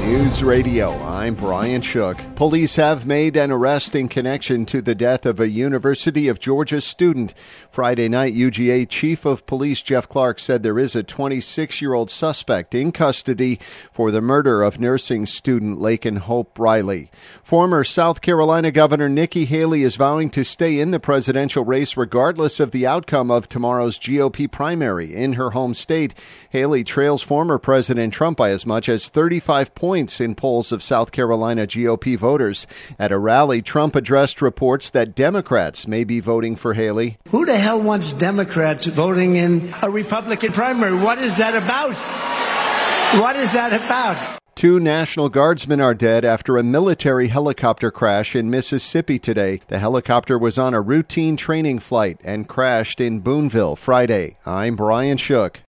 News Radio, I'm Brian Shook. Police have made an arrest in connection to the death of a University of Georgia student. Friday night, UGA Chief of Police Jeff Clark said there is a 26 year old suspect in custody for the murder of nursing student Laken Hope Riley. Former South Carolina Governor Nikki Haley is vowing to stay in the presidential race regardless of the outcome of tomorrow's GOP primary in her home state. Haley trails former President Trump by as much as 35 points in polls of South Carolina GOP voters. At a rally, Trump addressed reports that Democrats may be voting for Haley. Who the hell wants Democrats voting in a Republican primary? What is that about? What is that about? Two National Guardsmen are dead after a military helicopter crash in Mississippi today. The helicopter was on a routine training flight and crashed in Booneville Friday. I'm Brian Shook.